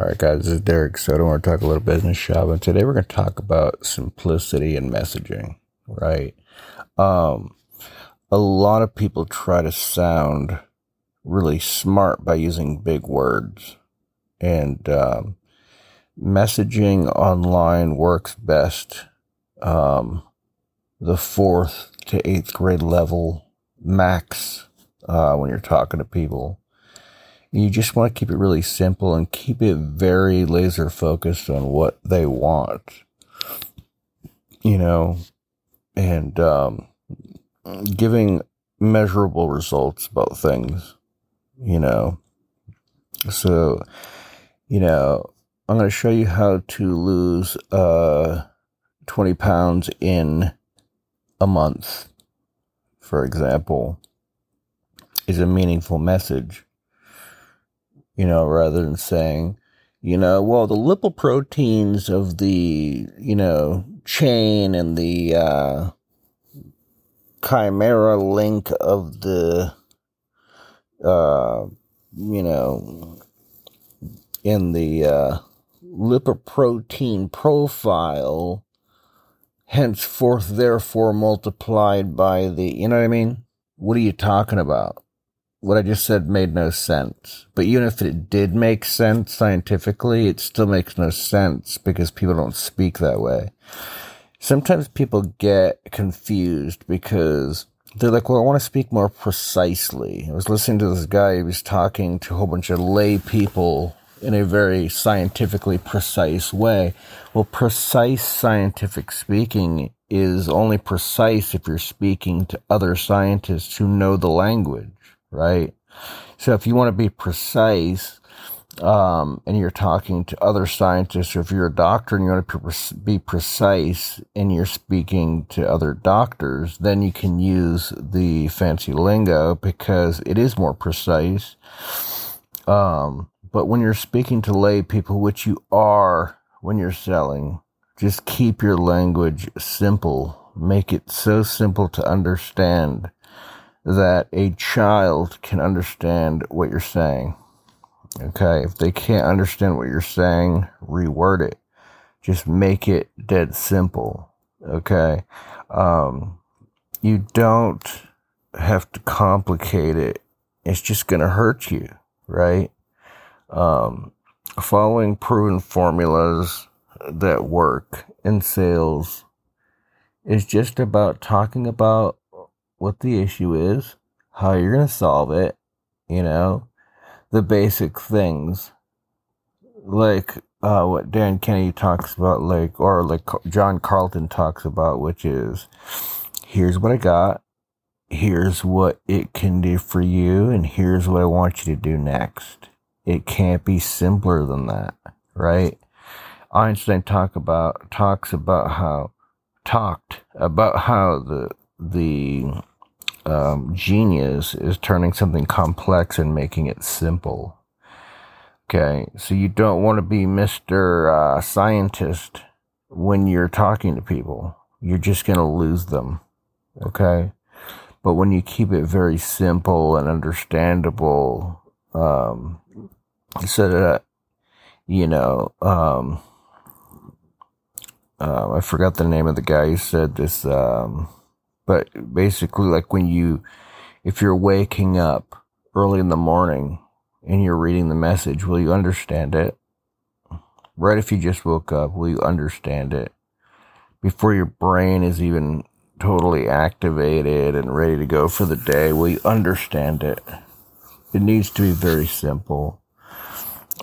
All right, guys, this is Derek Soto. We're going to talk a little business shop, and today we're going to talk about simplicity and messaging, right? Um, a lot of people try to sound really smart by using big words, and um, messaging online works best um, the fourth to eighth grade level max uh, when you're talking to people you just want to keep it really simple and keep it very laser focused on what they want, you know, and um, giving measurable results about things, you know. So, you know, I'm going to show you how to lose uh, 20 pounds in a month, for example, is a meaningful message you know, rather than saying, you know, well, the lipoproteins of the, you know, chain and the uh, chimera link of the, uh, you know, in the uh, lipoprotein profile, henceforth, therefore, multiplied by the, you know what I mean? What are you talking about? What I just said made no sense. But even if it did make sense scientifically, it still makes no sense because people don't speak that way. Sometimes people get confused because they're like, well, I want to speak more precisely. I was listening to this guy, he was talking to a whole bunch of lay people in a very scientifically precise way. Well, precise scientific speaking is only precise if you're speaking to other scientists who know the language right? So if you want to be precise, um, and you're talking to other scientists, or if you're a doctor and you want to be precise and you're speaking to other doctors, then you can use the fancy lingo because it is more precise. Um, but when you're speaking to lay people, which you are when you're selling, just keep your language simple. Make it so simple to understand that a child can understand what you're saying. Okay. If they can't understand what you're saying, reword it. Just make it dead simple. Okay. Um, you don't have to complicate it. It's just to hurt you, right? Um, following proven formulas that work in sales is just about talking about what the issue is, how you're going to solve it, you know, the basic things. Like uh, what Dan Kennedy talks about, like, or like John Carlton talks about, which is here's what I got, here's what it can do for you, and here's what I want you to do next. It can't be simpler than that, right? Einstein talk about talks about how talked about how the the um, genius is turning something complex and making it simple. Okay, so you don't want to be Mr. Uh, scientist when you're talking to people. You're just going to lose them. Okay, but when you keep it very simple and understandable, um, so that you know, um, uh, I forgot the name of the guy who said this. Um, but basically, like when you, if you're waking up early in the morning and you're reading the message, will you understand it? Right if you just woke up, will you understand it? Before your brain is even totally activated and ready to go for the day, will you understand it? It needs to be very simple.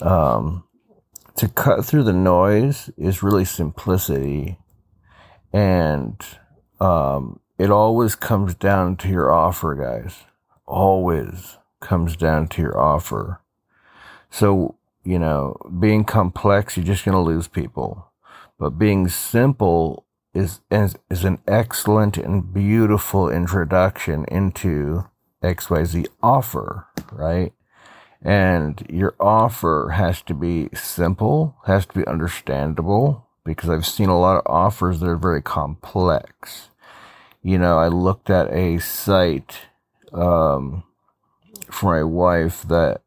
Um, to cut through the noise is really simplicity and um, it always comes down to your offer, guys. Always comes down to your offer. So, you know, being complex, you're just going to lose people. But being simple is, is, is an excellent and beautiful introduction into XYZ offer, right? And your offer has to be simple, has to be understandable, because I've seen a lot of offers that are very complex you know, I looked at a site um, for my wife that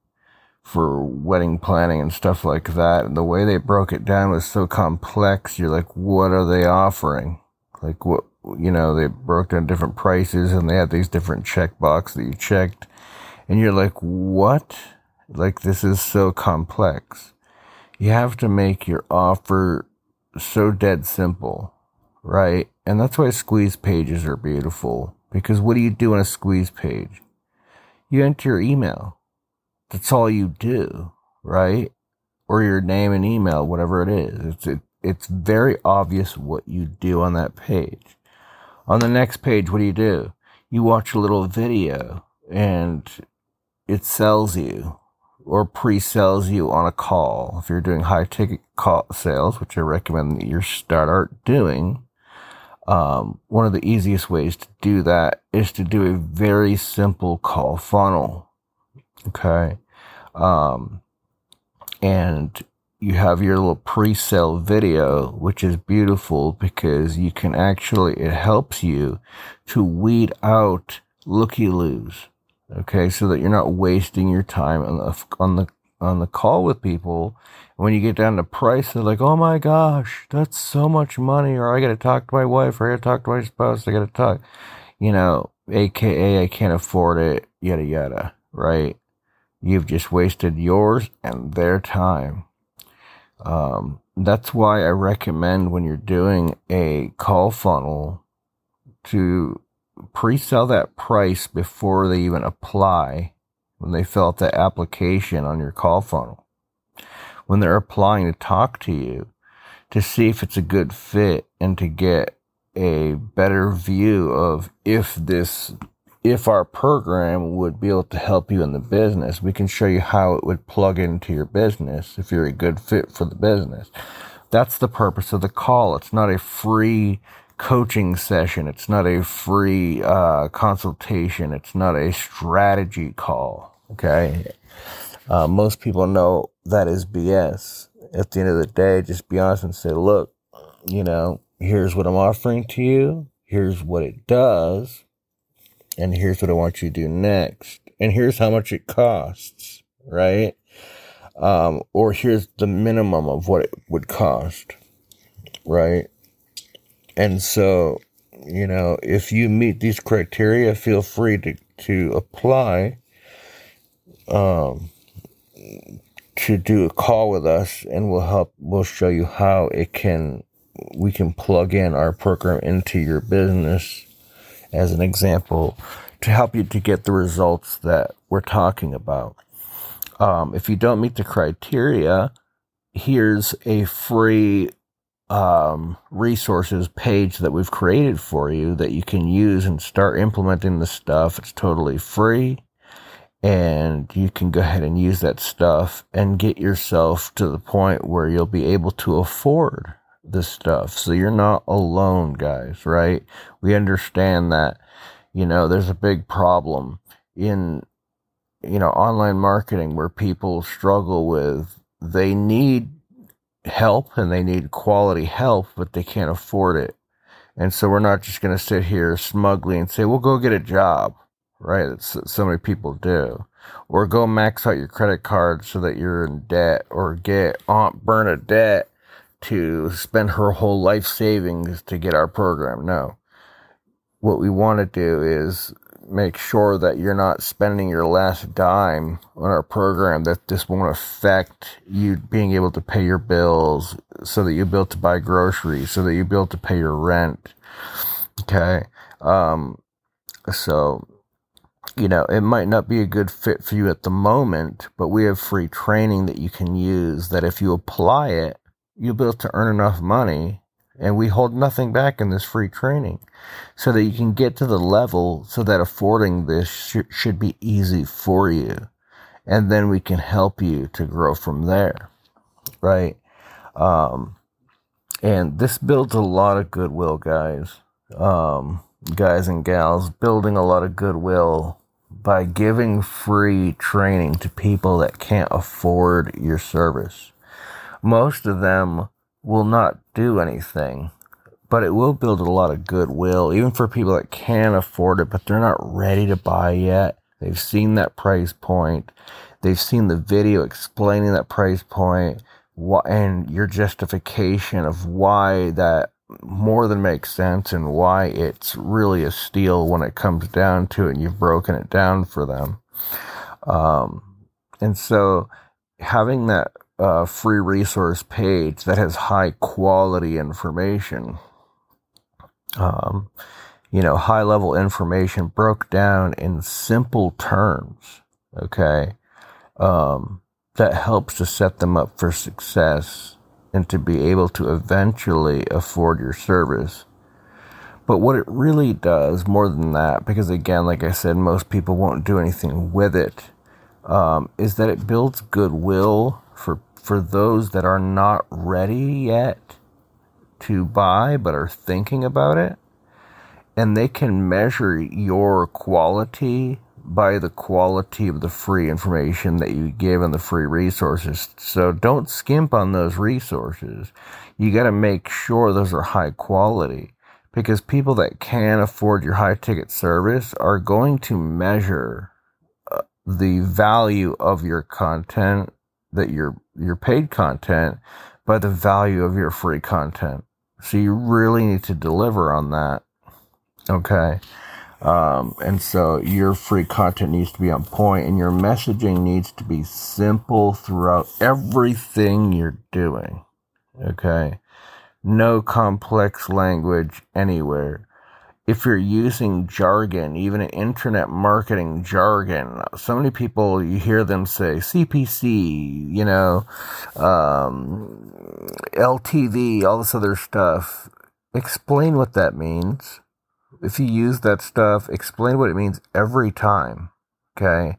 for wedding planning and stuff like that. And the way they broke it down was so complex. You're like, what are they offering? Like what, you know, they broke down different prices and they had these different check boxes that you checked. And you're like, what? Like this is so complex. You have to make your offer so dead simple, right? And that's why squeeze pages are beautiful. Because what do you do on a squeeze page? You enter your email that's all you do, right? Or your name and email, whatever it is. It's it, it's very obvious what you do on that page. On the next page, what do you do? You watch a little video and it sells you or pre-sells you on a call. If you're doing high ticket call sales, which I recommend that you start doing, um, one of the easiest ways to do that is to do a very simple call funnel. Okay. Um, and you have your little pre-sale video, which is beautiful because you can actually, it helps you to weed out looky-loos. Okay. So that you're not wasting your time on the, on the, on the call with people. When you get down to price, they're like, oh my gosh, that's so much money. Or I got to talk to my wife or I got to talk to my spouse. I got to talk, you know, AKA I can't afford it, yada, yada. Right. You've just wasted yours and their time. Um, that's why I recommend when you're doing a call funnel to pre-sell that price before they even apply when they fill out the application on your call funnel. When they're applying to talk to you to see if it's a good fit and to get a better view of if this if our program would be able to help you in the business, we can show you how it would plug into your business if you're a good fit for the business. That's the purpose of the call. It's not a free coaching session. It's not a free uh, consultation. It's not a strategy call. Okay. Uh, most people know that is BS. At the end of the day, just be honest and say, look, you know, here's what I'm offering to you. Here's what it does and here's what I want you to do next, and here's how much it costs, right? Um, or here's the minimum of what it would cost, right? And so, you know, if you meet these criteria, feel free to, to apply, um, to do a call with us and we'll help, we'll show you how it can, we can plug in our program into your business as an example to help you to get the results that we're talking about. Um, if you don't meet the criteria, here's a free um, resources page that we've created for you that you can use and start implementing the stuff. It's totally free. And you can go ahead and use that stuff and get yourself to the point where you'll be able to afford this stuff. So you're not alone, guys, right? We understand that, you know, there's a big problem in, you know, online marketing where people struggle with, they need help and they need quality help, but they can't afford it. And so we're not just going to sit here smugly and say, well, go get a job, right? That's so many people do. Or go max out your credit card so that you're in debt or get Aunt Bernadette to spend her whole life savings to get our program. No. What we want to do is make sure that you're not spending your last dime on our program, that this won't affect you being able to pay your bills so that you'll be able to buy groceries, so that you'll be able to pay your rent. Okay. Um, so, you know, it might not be a good fit for you at the moment, but we have free training that you can use that if you apply it, you'll be able to earn enough money and we hold nothing back in this free training so that you can get to the level so that affording this sh- should be easy for you and then we can help you to grow from there right? Um, and this builds a lot of goodwill guys. Um, guys and gals building a lot of goodwill by giving free training to people that can't afford your service most of them will not do anything, but it will build a lot of goodwill, even for people that can afford it, but they're not ready to buy yet. They've seen that price point. they've seen the video explaining that price point and your justification of why that more than makes sense and why it's really a steal when it comes down to it and you've broken it down for them. Um, and so having that uh, free resource page that has high quality information, um, you know, high level information broke down in simple terms, okay, um, that helps to set them up for success and to be able to eventually afford your service. But what it really does, more than that, because again, like I said, most people won't do anything with it, um, is that it builds goodwill for for those that are not ready yet to buy but are thinking about it, and they can measure your quality by the quality of the free information that you give and the free resources. So don't skimp on those resources. You got to make sure those are high quality because people that can afford your high ticket service are going to measure uh, the value of your content that your your paid content by the value of your free content. So you really need to deliver on that. Okay. Um, and so your free content needs to be on point and your messaging needs to be simple throughout everything you're doing. Okay. No complex language anywhere. If you're using jargon, even internet marketing jargon, so many people you hear them say CPC, you know, um, LTV, all this other stuff. Explain what that means if you use that stuff, explain what it means every time. Okay.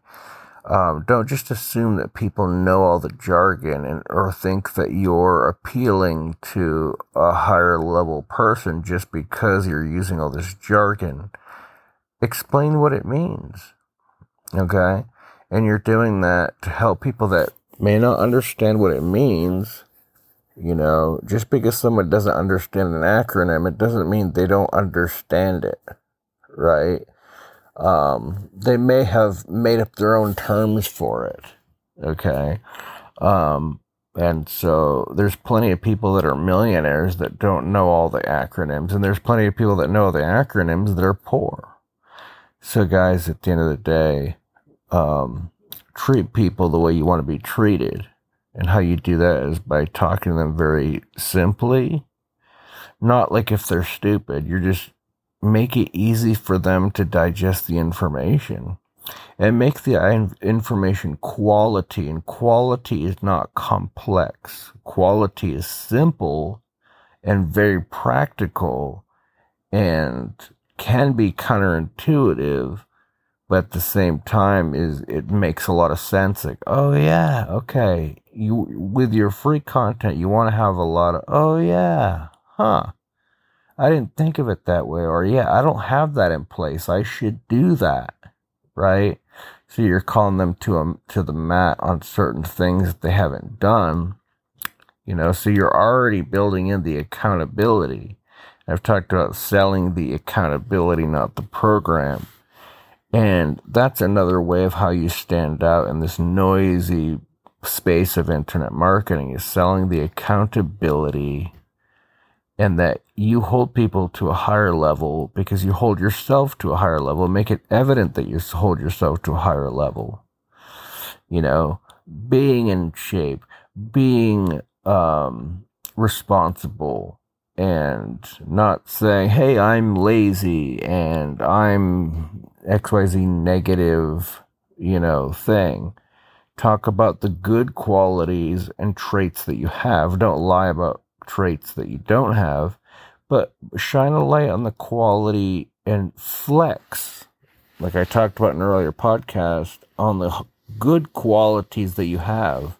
Um, don't just assume that people know all the jargon and or think that you're appealing to a higher level person just because you're using all this jargon. Explain what it means. Okay? And you're doing that to help people that may not understand what it means you know, just because someone doesn't understand an acronym, it doesn't mean they don't understand it, right? Um, they may have made up their own terms for it, okay? Um, and so there's plenty of people that are millionaires that don't know all the acronyms, and there's plenty of people that know the acronyms that are poor. So, guys, at the end of the day, um, treat people the way you want to be treated and how you do that is by talking to them very simply. Not like if they're stupid. You're just make it easy for them to digest the information and make the information quality. And quality is not complex. Quality is simple and very practical and can be counterintuitive but at the same time is it makes a lot of sense like oh yeah okay you with your free content you want to have a lot of oh yeah huh i didn't think of it that way or yeah i don't have that in place i should do that right? So you're calling them to a, to the mat on certain things that they haven't done you know so you're already building in the accountability. I've talked about selling the accountability not the program and that's another way of how you stand out in this noisy space of internet marketing is selling the accountability and that you hold people to a higher level because you hold yourself to a higher level. Make it evident that you hold yourself to a higher level. You know, being in shape, being um, responsible, and not saying, hey, I'm lazy and I'm XYZ negative, you know, thing. Talk about the good qualities and traits that you have. Don't lie about traits that you don't have, but shine a light on the quality and flex, like I talked about in earlier podcast, on the good qualities that you have,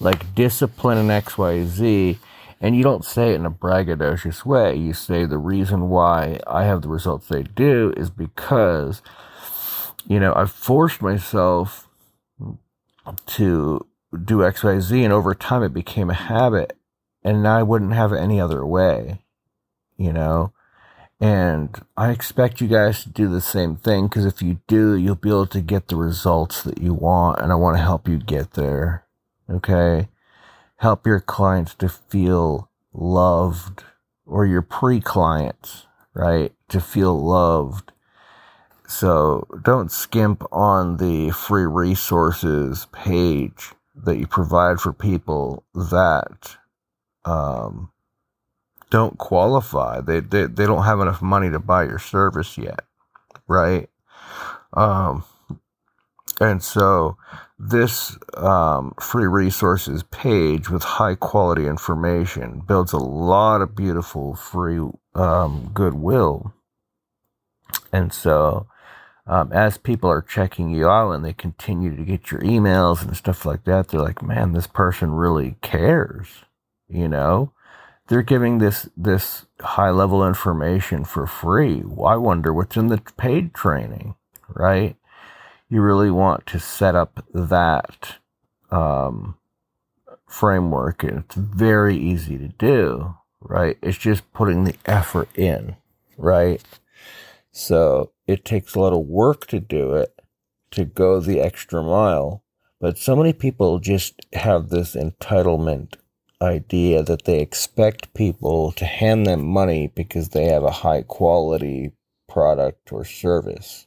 like discipline and XYZ and you don't say it in a braggadocious way. You say the reason why I have the results they do is because, you know, I've forced myself to do XYZ, and over time it became a habit, and I wouldn't have it any other way, you know? And I expect you guys to do the same thing because if you do, you'll be able to get the results that you want. And I want to help you get there. Okay. Help your clients to feel loved or your pre clients, right? To feel loved. So don't skimp on the free resources page that you provide for people that um, don't qualify. They, they they don't have enough money to buy your service yet, right? Um, and so this um, free resources page with high quality information builds a lot of beautiful free um, goodwill. And so um, as people are checking you out and they continue to get your emails and stuff like that, they're like, man, this person really cares. You know, they're giving this this high level information for free. I wonder what's in the paid training, right? You really want to set up that um, framework, and it's very easy to do, right? It's just putting the effort in, right? So it takes a lot of work to do it, to go the extra mile. But so many people just have this entitlement idea that they expect people to hand them money because they have a high quality product or service.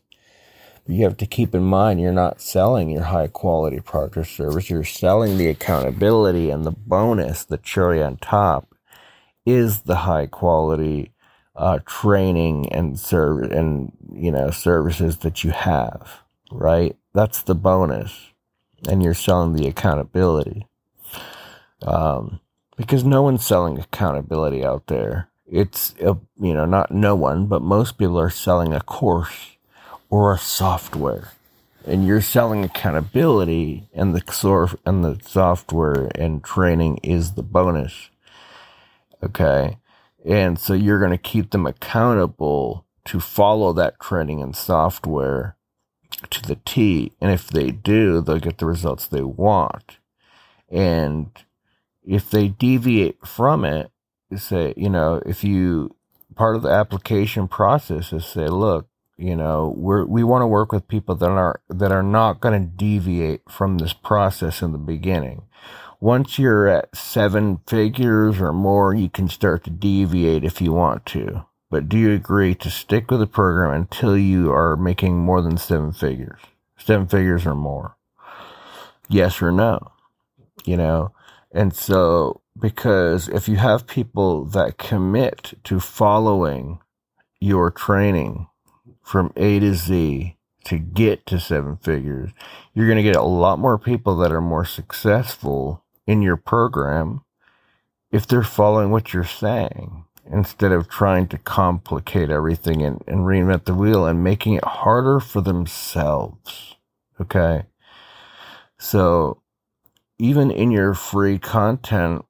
You have to keep in mind you're not selling your high quality product or service, you're selling the accountability and the bonus, the cherry on top is the high quality uh, training and serve and you know services that you have, right? That's the bonus, and you're selling the accountability. Um, because no one's selling accountability out there. It's a, you know not no one, but most people are selling a course or a software, and you're selling accountability, and the sort and the software and training is the bonus. Okay, and so you're going to keep them accountable to follow that training and software to the T. And if they do, they'll get the results they want. And if they deviate from it, say, you know, if you, part of the application process is say, look, you know, we're, we want to work with people that are, that are not going to deviate from this process in the beginning once you're at seven figures or more, you can start to deviate if you want to. But do you agree to stick with the program until you are making more than seven figures? Seven figures or more? Yes or no? You know? And so, because if you have people that commit to following your training from A to Z to get to seven figures, you're going to get a lot more people that are more successful in your program if they're following what you're saying instead of trying to complicate everything and, and reinvent the wheel and making it harder for themselves. Okay. So even in your free content,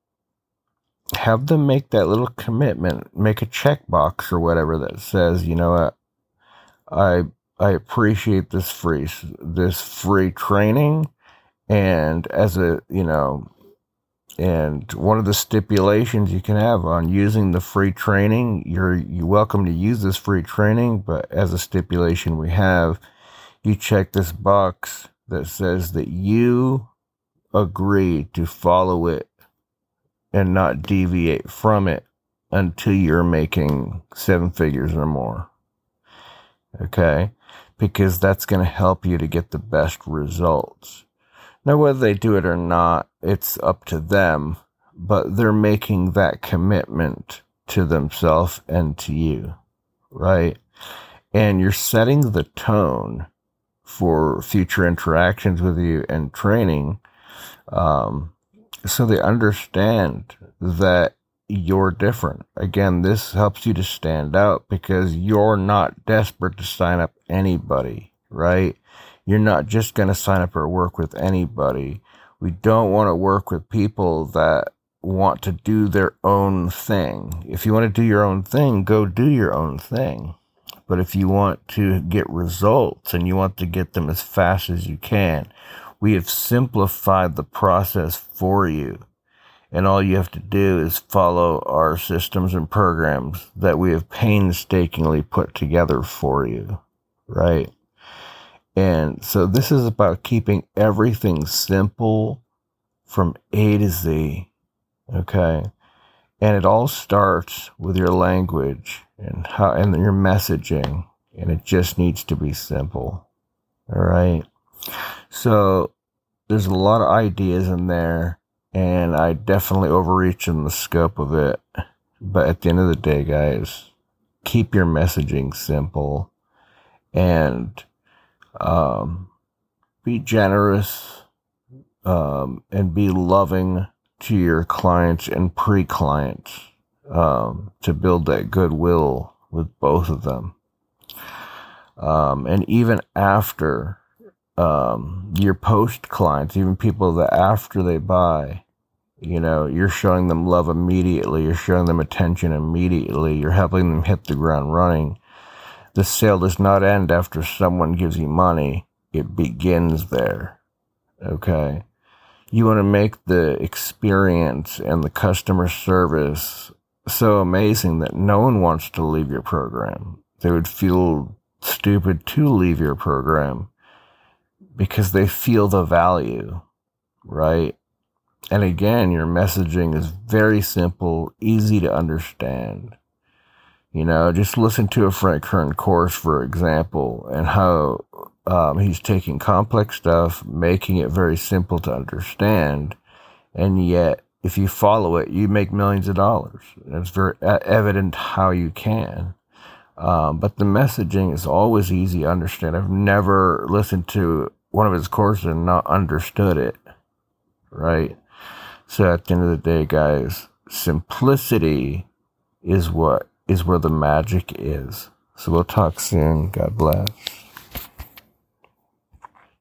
have them make that little commitment, make a checkbox or whatever that says, you know what, I I appreciate this free this free training, and as a you know and one of the stipulations you can have on using the free training, you're you welcome to use this free training, but as a stipulation we have, you check this box that says that you agree to follow it and not deviate from it until you're making seven figures or more. Okay? Because that's going to help you to get the best results. Now, whether they do it or not, it's up to them, but they're making that commitment to themselves and to you, right? And you're setting the tone for future interactions with you and training um, so they understand that you're different. Again, this helps you to stand out because you're not desperate to sign up anybody, right? You're not just going to sign up or work with anybody. We don't want to work with people that want to do their own thing. If you want to do your own thing, go do your own thing. But if you want to get results and you want to get them as fast as you can, we have simplified the process for you. And all you have to do is follow our systems and programs that we have painstakingly put together for you, right? And so this is about keeping everything simple from A to Z, okay? And it all starts with your language and how and your messaging, and it just needs to be simple. All right. So there's a lot of ideas in there and I definitely overreach in the scope of it. But at the end of the day, guys, keep your messaging simple and um, be generous um, and be loving to your clients and pre clients um, to build that goodwill with both of them. Um, and even after um, your post clients, even people that after they buy, you know, you're showing them love immediately, you're showing them attention immediately, you're helping them hit the ground running. The sale does not end after someone gives you money, it begins there. Okay. You want to make the experience and the customer service so amazing that no one wants to leave your program. They would feel stupid to leave your program because they feel the value, right? And again, your messaging is very simple, easy to understand. You know, just listen to a Frank Kern course, for example, and how um, he's taking complex stuff, making it very simple to understand, and yet if you follow it, you make millions of dollars. It's very evident how you can. Um, but the messaging is always easy to understand. I've never listened to one of his courses and not understood it. Right? So at the end of the day, guys, simplicity is what is where the magic is. So we'll talk soon. God bless.